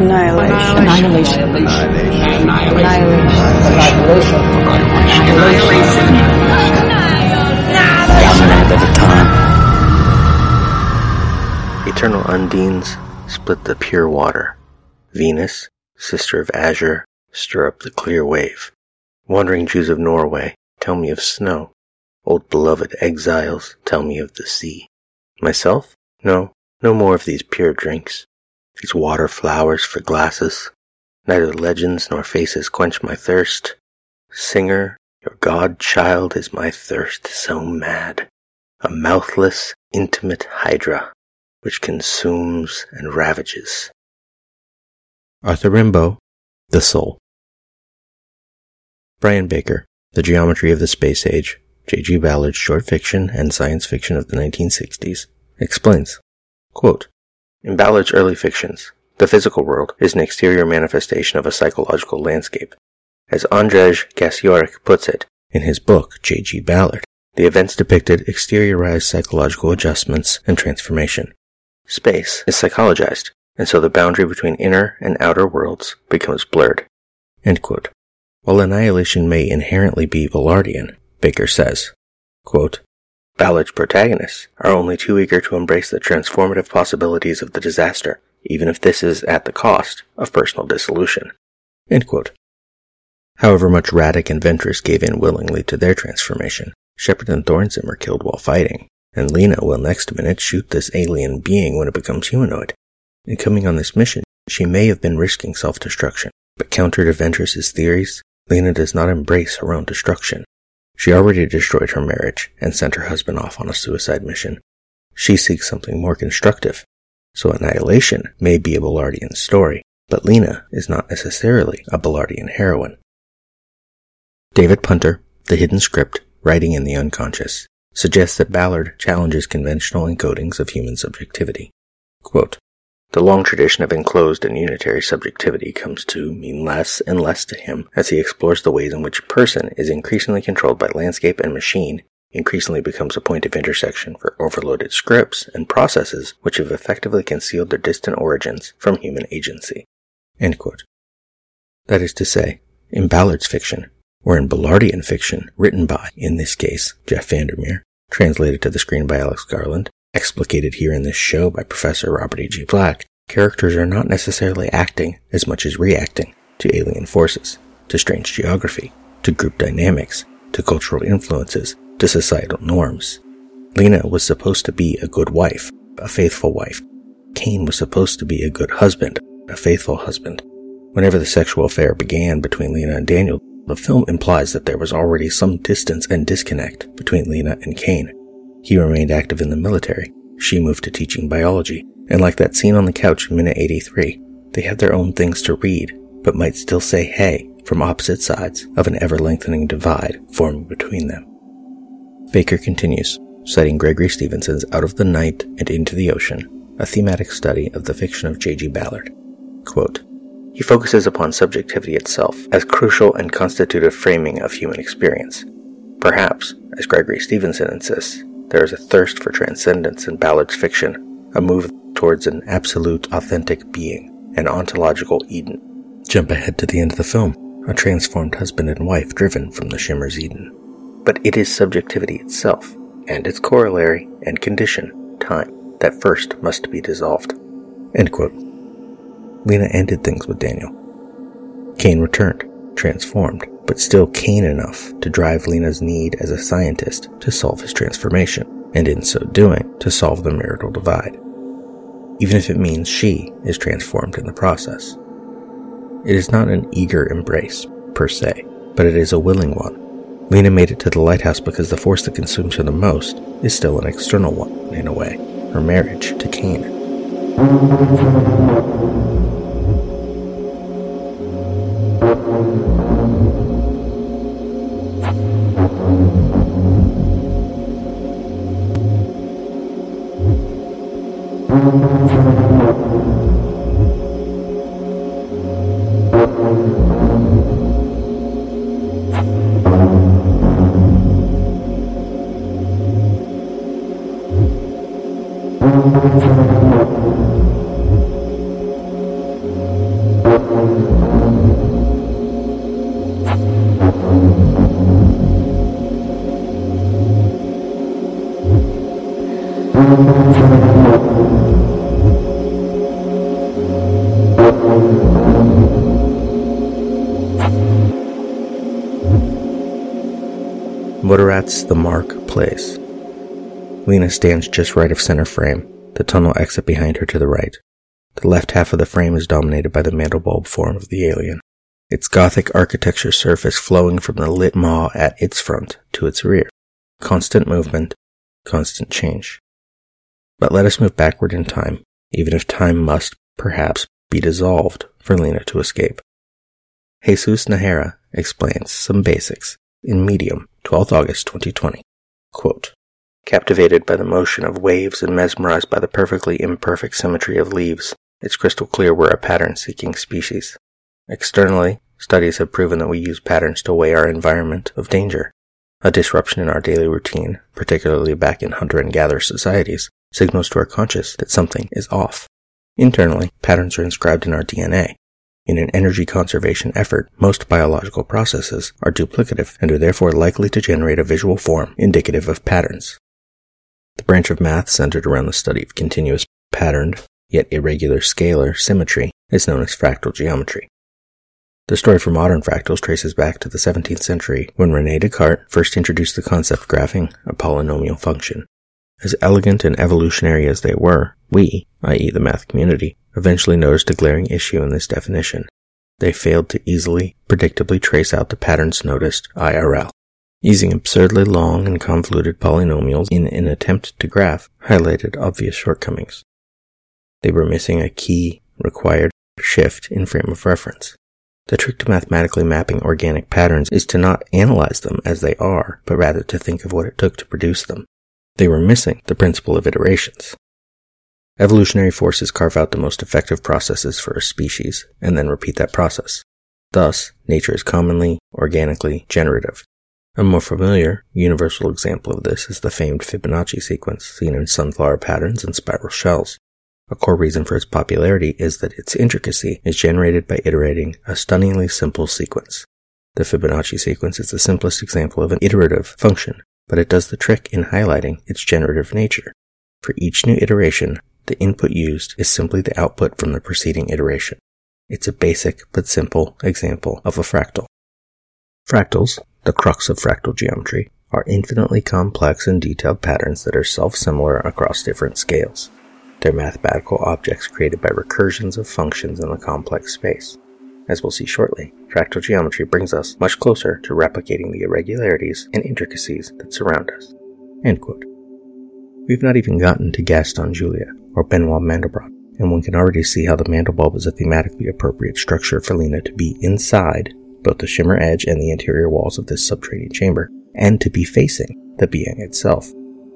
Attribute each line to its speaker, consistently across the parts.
Speaker 1: Annihilation.
Speaker 2: Annihilation.
Speaker 1: Annihilation. Annihilation. Annihilation.
Speaker 3: One minute at a time. Eternal undines split the pure water. Venus, sister of Azure, stir up the clear wave. Wandering Jews of Norway, tell me of snow. Old beloved exiles, tell me of the sea. Myself? No, no more of these pure drinks. These water flowers for glasses. Neither legends nor faces quench my thirst. Singer, your godchild is my thirst so mad. A mouthless, intimate hydra, which consumes and ravages. Arthur Rimbaud, The Soul. Brian Baker, The Geometry of the Space Age, J.G. Ballard's short fiction and science fiction of the 1960s, explains, quote, In Ballard's early fictions, the physical world is an exterior manifestation of a psychological landscape. As Andrzej Gasiorek puts it in his book J.G. Ballard, the events depicted exteriorized psychological adjustments and transformation. Space is psychologized, and so the boundary between inner and outer worlds becomes blurred. While annihilation may inherently be Ballardian, Baker says, quote, Ballard's protagonists are only too eager to embrace the transformative possibilities of the disaster, even if this is at the cost of personal dissolution. However much Radek and Ventress gave in willingly to their transformation, Shepard and Thornton are killed while fighting, and Lena will next minute shoot this alien being when it becomes humanoid. In coming on this mission, she may have been risking self-destruction, but counter to Ventress's theories, Lena does not embrace her own destruction. She already destroyed her marriage and sent her husband off on a suicide mission. She seeks something more constructive. So Annihilation may be a Ballardian story, but Lena is not necessarily a Ballardian heroine. David Punter, The Hidden Script, Writing in the Unconscious, suggests that Ballard challenges conventional encodings of human subjectivity. Quote, the long tradition of enclosed and unitary subjectivity comes to mean less and less to him as he explores the ways in which person is increasingly controlled by landscape and machine, increasingly becomes a point of intersection for overloaded scripts and processes which have effectively concealed their distant origins from human agency. That is to say, in Ballard's fiction, or in Ballardian fiction written by, in this case, Jeff Vandermeer, translated to the screen by Alex Garland, explicated here in this show by Professor Robert E.G. Black, characters are not necessarily acting as much as reacting to alien forces, to strange geography, to group dynamics, to cultural influences, to societal norms. Lena was supposed to be a good wife, a faithful wife. Kane was supposed to be a good husband, a faithful husband. Whenever the sexual affair began between Lena and Daniel, the film implies that there was already some distance and disconnect between Lena and Kane. He remained active in the military. She moved to teaching biology. And like that scene on the couch in minute 83, they have their own things to read, but might still say hey from opposite sides of an ever lengthening divide forming between them. Baker continues, citing Gregory Stephenson's Out of the Night and Into the Ocean, a thematic study of the fiction of J.G. Ballard. Quote, he focuses upon subjectivity itself as crucial and constitutive framing of human experience. Perhaps, as Gregory Stephenson insists, there is a thirst for transcendence in Ballard's fiction, a move towards an absolute, authentic being, an ontological Eden. Jump ahead to the end of the film, a transformed husband and wife driven from the Shimmer's Eden. But it is subjectivity itself, and its corollary and condition, time, that first must be dissolved. End quote. Lena ended things with Daniel. Kane returned, transformed, but still Kane enough to drive Lena's need as a scientist to solve his transformation, and in so doing, to solve the marital divide. Even if it means she is transformed in the process. It is not an eager embrace, per se, but it is a willing one. Lena made it to the lighthouse because the force that consumes her the most is still an external one, in a way, her marriage to Kane. Vodorat's The Mark Place. Lena stands just right of center frame, the tunnel exit behind her to the right. The left half of the frame is dominated by the mandelbulb form of the alien, its Gothic architecture surface flowing from the lit maw at its front to its rear. Constant movement, constant change. But let us move backward in time, even if time must, perhaps, be dissolved for Lena to escape. Jesus Najera explains some basics in Medium, 12th August 2020. Quote, Captivated by the motion of waves and mesmerized by the perfectly imperfect symmetry of leaves, it's crystal clear we're a pattern seeking species. Externally, studies have proven that we use patterns to weigh our environment of danger. A disruption in our daily routine, particularly back in hunter and gatherer societies, signals to our conscious that something is off. Internally, patterns are inscribed in our DNA, in an energy conservation effort, most biological processes are duplicative and are therefore likely to generate a visual form indicative of patterns. The branch of math centered around the study of continuous patterned, yet irregular scalar symmetry is known as fractal geometry. The story for modern fractals traces back to the 17th century when Rene Descartes first introduced the concept graphing a polynomial function. As elegant and evolutionary as they were, we, i.e. the math community, eventually noticed a glaring issue in this definition. They failed to easily, predictably trace out the patterns noticed IRL. Using absurdly long and convoluted polynomials in an attempt to graph highlighted obvious shortcomings. They were missing a key required shift in frame of reference. The trick to mathematically mapping organic patterns is to not analyze them as they are, but rather to think of what it took to produce them. They were missing the principle of iterations. Evolutionary forces carve out the most effective processes for a species and then repeat that process. Thus, nature is commonly organically generative. A more familiar, universal example of this is the famed Fibonacci sequence seen in sunflower patterns and spiral shells. A core reason for its popularity is that its intricacy is generated by iterating a stunningly simple sequence. The Fibonacci sequence is the simplest example of an iterative function, but it does the trick in highlighting its generative nature. For each new iteration, the input used is simply the output from the preceding iteration. It's a basic but simple example of a fractal. Fractals, the crux of fractal geometry, are infinitely complex and detailed patterns that are self-similar across different scales. They're mathematical objects created by recursions of functions in a complex space. As we'll see shortly, fractal geometry brings us much closer to replicating the irregularities and intricacies that surround us. We've not even gotten to Gaston Julia, or Benoit Mandelbrot, and one can already see how the mandelbulb is a thematically appropriate structure for Lena to be inside both the shimmer edge and the interior walls of this subterranean chamber, and to be facing the being itself.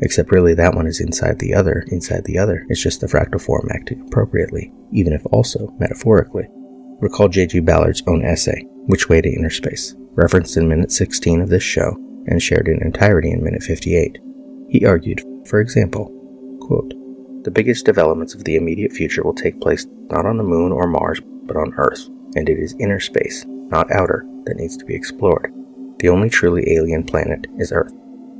Speaker 3: Except really that one is inside the other, inside the other. It's just the fractal form acting appropriately, even if also metaphorically. Recall J.G. Ballard's own essay, Which Way to Inner Space, referenced in minute 16 of this show and shared in entirety in minute 58. He argued, for example, quote, the biggest developments of the immediate future will take place not on the moon or Mars, but on Earth, and it is inner space, not outer, that needs to be explored. The only truly alien planet is Earth.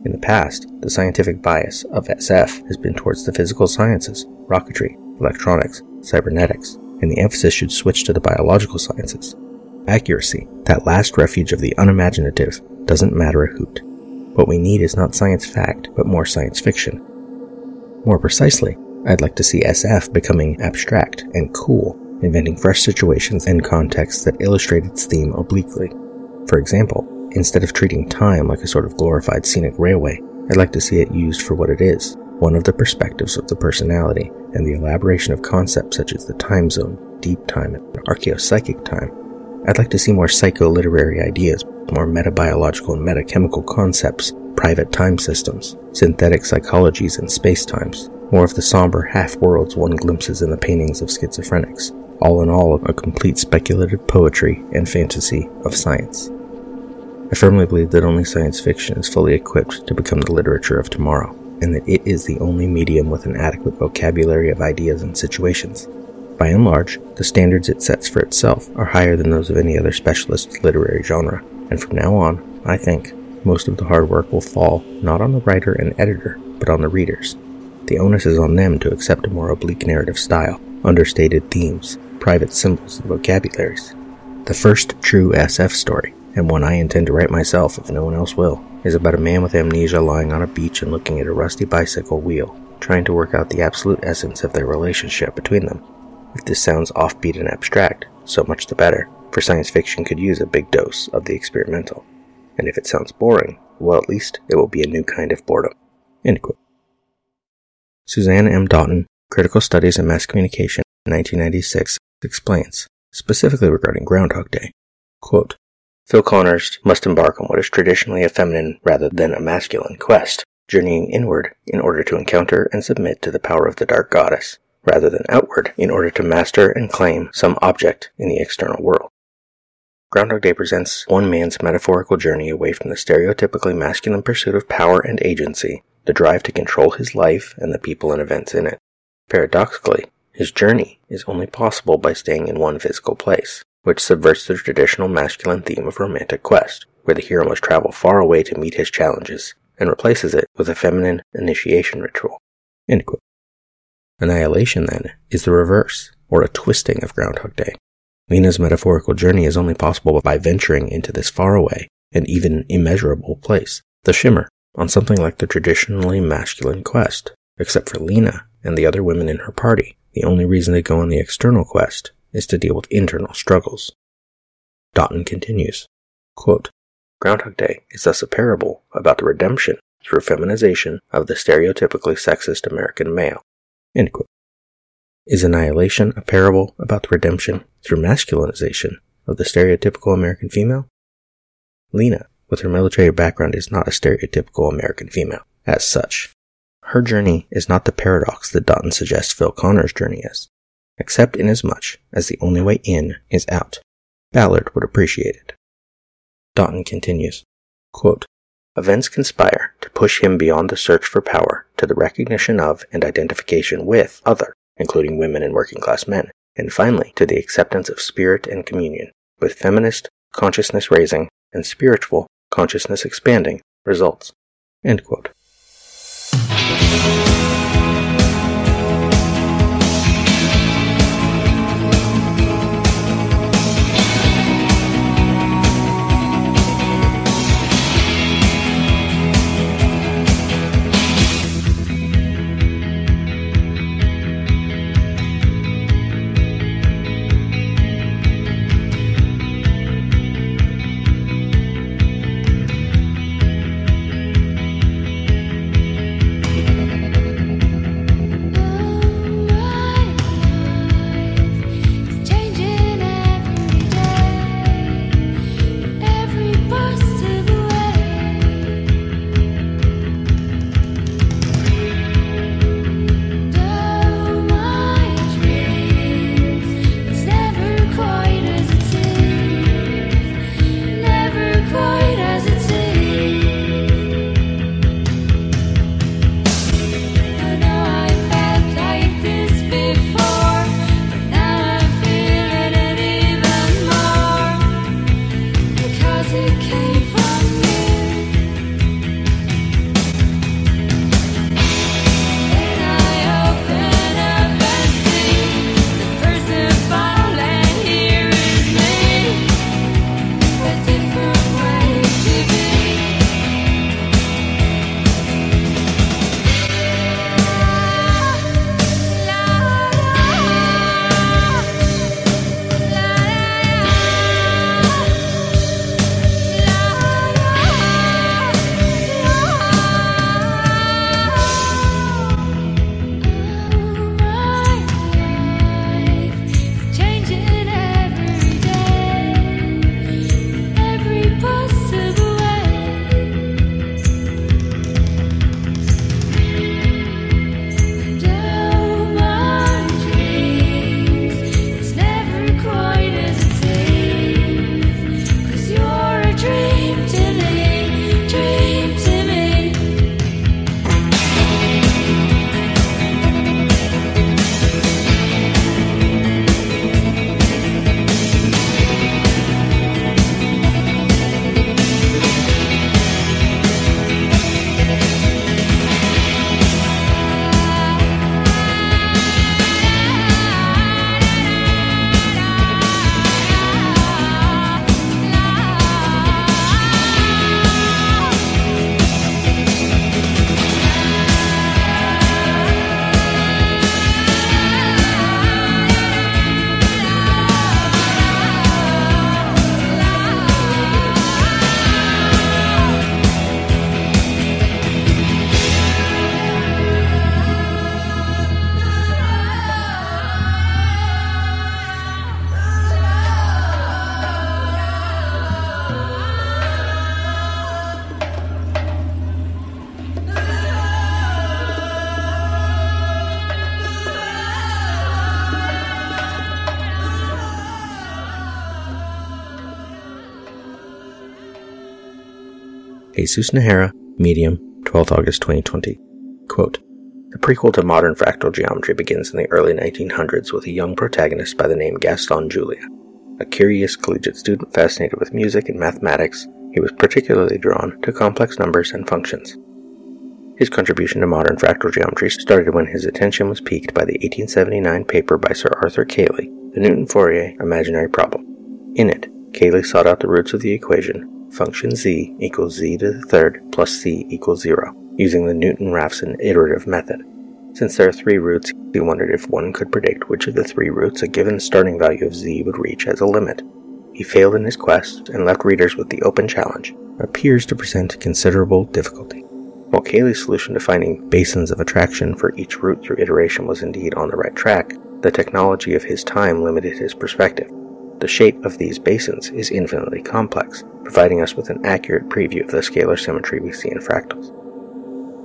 Speaker 3: In the past, the scientific bias of SF has been towards the physical sciences, rocketry, electronics, cybernetics, and the emphasis should switch to the biological sciences. Accuracy, that last refuge of the unimaginative, doesn't matter a hoot. What we need is not science fact, but more science fiction. More precisely, I'd like to see SF becoming abstract and cool, inventing fresh situations and contexts that illustrate its theme obliquely. For example, instead of treating time like a sort of glorified scenic railway, I'd like to see it used for what it is, one of the perspectives of the personality, and the elaboration of concepts such as the time zone, deep time, and archaeopsychic time. I'd like to see more psycho-literary ideas, more metabiological and metachemical concepts, private time systems, synthetic psychologies and space-times, more of the somber half-worlds one glimpses in the paintings of schizophrenics. All in all, a complete speculative poetry and fantasy of science. I firmly believe that only science fiction is fully equipped to become the literature of tomorrow, and that it is the only medium with an adequate vocabulary of ideas and situations. By and large, the standards it sets for itself are higher than those of any other specialist literary genre, and from now on, I think, most of the hard work will fall not on the writer and editor, but on the readers. the onus is on them to accept a more oblique narrative style, understated themes, private symbols, and vocabularies. The first true SF story, and one I intend to write myself if no one else will, is about a man with amnesia lying on a beach and looking at a rusty bicycle wheel, trying to work out the absolute essence of their relationship between them. If this sounds offbeat and abstract, so much the better, for science fiction could use a big dose of the experimental. And if it sounds boring, well, at least it will be a new kind of boredom. End quote. Suzanne M. Daughton, Critical Studies in Mass Communication, 1996, explains, specifically regarding Groundhog Day, quote, Phil Connors must embark on what is traditionally a feminine rather than a masculine quest, journeying inward in order to encounter and submit to the power of the dark goddess, rather than outward in order to master and claim some object in the external world. Groundhog Day presents one man's metaphorical journey away from the stereotypically masculine pursuit of power and agency, the drive to control his life and the people and events in it. Paradoxically, his journey is only possible by staying in one physical place, which subverts the traditional masculine theme of romantic quest, where the hero must travel far away to meet his challenges, and replaces it with a feminine initiation ritual. Annihilation, then, is the reverse, or a twisting of Groundhog Day. Lena's metaphorical journey is only possible by venturing into this faraway and even immeasurable place, the Shimmer, on something like the traditionally masculine quest. Except for Lena and the other women in her party, the only reason they go on the external quest is to deal with internal struggles. Daughton continues, quote, Groundhog Day is thus a parable about the redemption through feminization of the stereotypically sexist American male. Is Annihilation a parable about the redemption through masculinization of the stereotypical American female? Lena, with her military background, is not a stereotypical American female, as such. Her journey is not the paradox that Daughton suggests Phil Connor's journey is, except inasmuch as the only way in is out. Ballard would appreciate it. Daughton continues, quote, Events conspire to push him beyond the search for power to the recognition of and identification with other, including women and working class men, and finally to the acceptance of spirit and communion, with feminist, consciousness raising, and spiritual, consciousness expanding results. End quote. music Jesus Najera, Medium, 12th August 2020. Quote, the prequel to modern fractal geometry begins in the early 1900s with a young protagonist by the name Gaston Julia. A curious collegiate student fascinated with music and mathematics, he was particularly drawn to complex numbers and functions. His contribution to modern fractal geometry started when his attention was piqued by the 1879 paper by Sir Arthur Cayley, the Newton-Fourier imaginary problem. In it, Cayley sought out the roots of the equation function z equals z to the third plus c equals 0, using the Newton-Raphson iterative method. Since there are three roots, he wondered if one could predict which of the three roots a given starting value of z would reach as a limit. He failed in his quest and left readers with the open challenge, appears to present considerable difficulty. While Cayley's solution to finding basins of attraction for each root through iteration was indeed on the right track, the technology of his time limited his perspective. The shape of these basins is infinitely complex, providing us with an accurate preview of the scalar symmetry we see in fractals.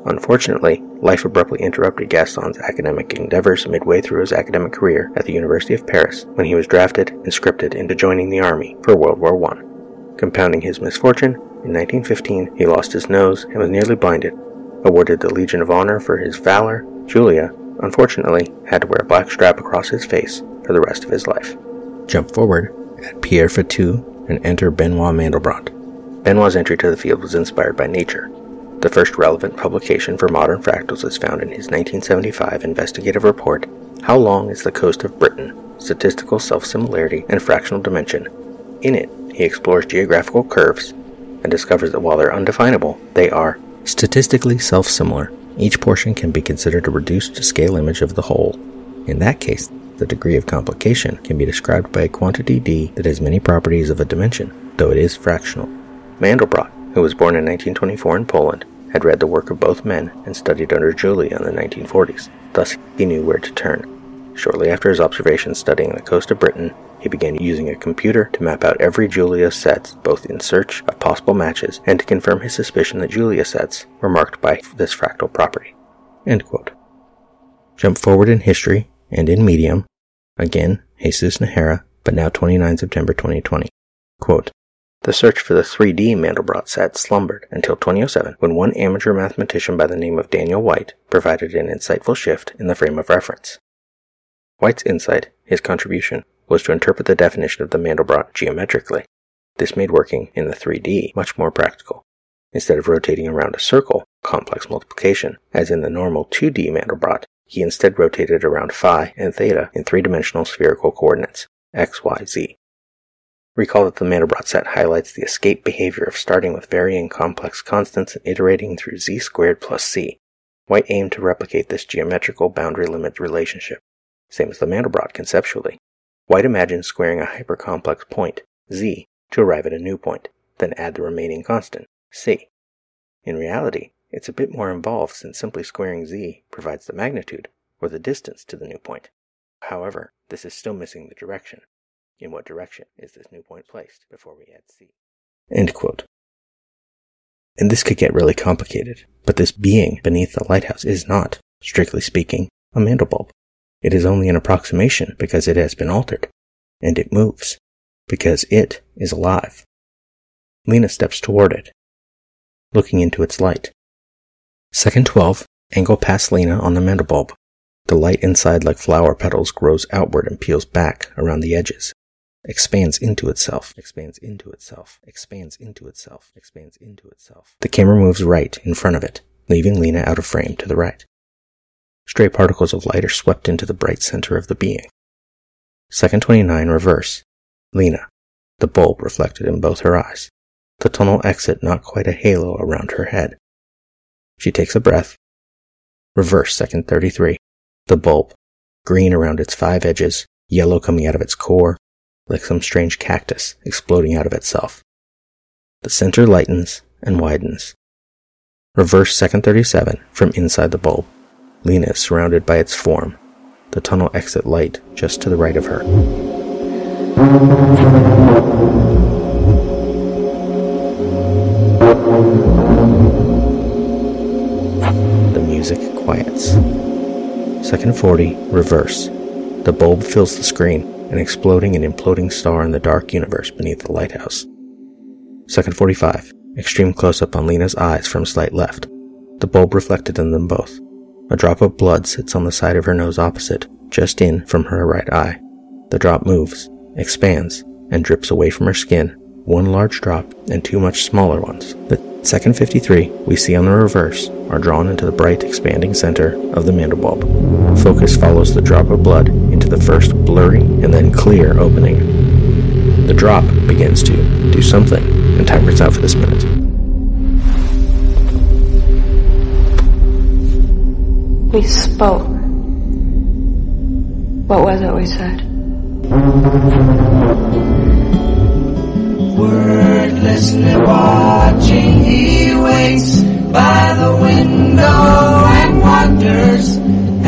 Speaker 3: Unfortunately, life abruptly interrupted Gaston's academic endeavors midway through his academic career at the University of Paris when he was drafted and scripted into joining the army for World War I. Compounding his misfortune, in 1915 he lost his nose and was nearly blinded. Awarded the Legion of Honor for his valor, Julia, unfortunately, had to wear a black strap across his face for the rest of his life. Jump forward at Pierre Fatou and enter Benoit Mandelbrot. Benoit's entry to the field was inspired by nature. The first relevant publication for modern fractals is found in his 1975 investigative report, How Long is the Coast of Britain? Statistical Self-Similarity and Fractional Dimension. In it, he explores geographical curves and discovers that while they're undefinable, they are statistically self-similar. Each portion can be considered a reduced scale image of the whole. In that case, the degree of complication can be described by a quantity d that has many properties of a dimension, though it is fractional. Mandelbrot, who was born in 1924 in Poland, had read the work of both men and studied under Julia in the 1940s. Thus, he knew where to turn. Shortly after his observations studying the coast of Britain, he began using a computer to map out every Julia set, both in search of possible matches and to confirm his suspicion that Julia sets were marked by this fractal property. Jump forward in history and in medium, again, Jesus Najera, but now 29 September 2020. Quote, the search for the 3D Mandelbrot set slumbered until 2007 when one amateur mathematician by the name of Daniel White provided an insightful shift in the frame of reference. White's insight, his contribution, was to interpret the definition of the Mandelbrot geometrically. This made working in the 3D much more practical. Instead of rotating around a circle, complex multiplication, as in the normal 2D Mandelbrot, he instead rotated around phi and theta in three-dimensional spherical coordinates, x, y, z. Recall that the Mandelbrot set highlights the escape behavior of starting with varying complex constants and iterating through z squared plus c. White aimed to replicate this geometrical boundary limit relationship, same as the Mandelbrot conceptually. White imagined squaring a hypercomplex point, z, to arrive at a new point, then add the remaining constant, c. In reality, it's a bit more involved since simply squaring z provides the magnitude, or the distance to the new point. However, this is still missing the direction. In what direction is this new point placed before we add c? End quote. And this could get really complicated, but this being beneath the lighthouse is not, strictly speaking, a Mandelbulb. It is only an approximation because it has been altered, and it moves, because it is alive. Lena steps toward it, looking into its light. Second 12, angle past Lena on the Mandelbulb. The light inside, like flower petals, grows outward and peels back around the edges expands into itself, expands into itself, expands into itself, expands into itself. The camera moves right in front of it, leaving Lena out of frame to the right. Stray particles of light are swept into the bright center of the being. Second 29, reverse. Lena, the bulb reflected in both her eyes. The tunnel exit not quite a halo around her head. She takes a breath. Reverse, second 33. The bulb, green around its five edges, yellow coming out of its core, like some strange cactus exploding out of itself. The center lightens and widens. Reverse second 37 from inside the bulb. Lena is surrounded by its form, the tunnel exit light just to the right of her. Second 40, reverse. The bulb fills the screen, an exploding and imploding star in the dark universe beneath the lighthouse. Second 45, Extreme close up on Lena's eyes from slight left. The bulb reflected in them both. A drop of blood sits on the side of her nose opposite, just in from her right eye. The drop moves, expands, and drips away from her skin, one large drop and two much smaller ones. The second 53 we see on the reverse are drawn into the bright expanding center of the mandelbulb. Focus follows the drop of blood into the first blurry and then clear opening. The drop begins to do something, and time runs out for this minute.
Speaker 1: We spoke. What was it we said?
Speaker 2: Wordlessly watching, he waits by the window and wonders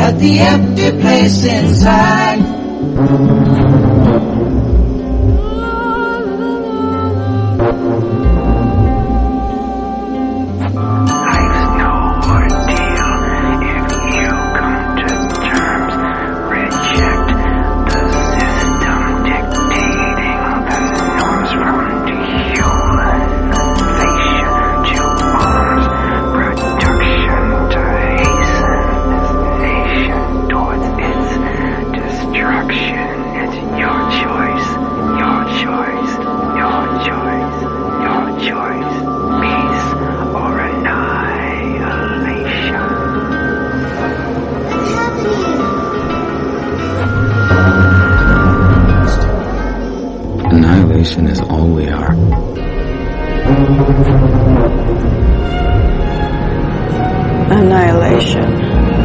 Speaker 2: at the empty place inside.
Speaker 4: Annihilation is all we are.
Speaker 1: Annihilation.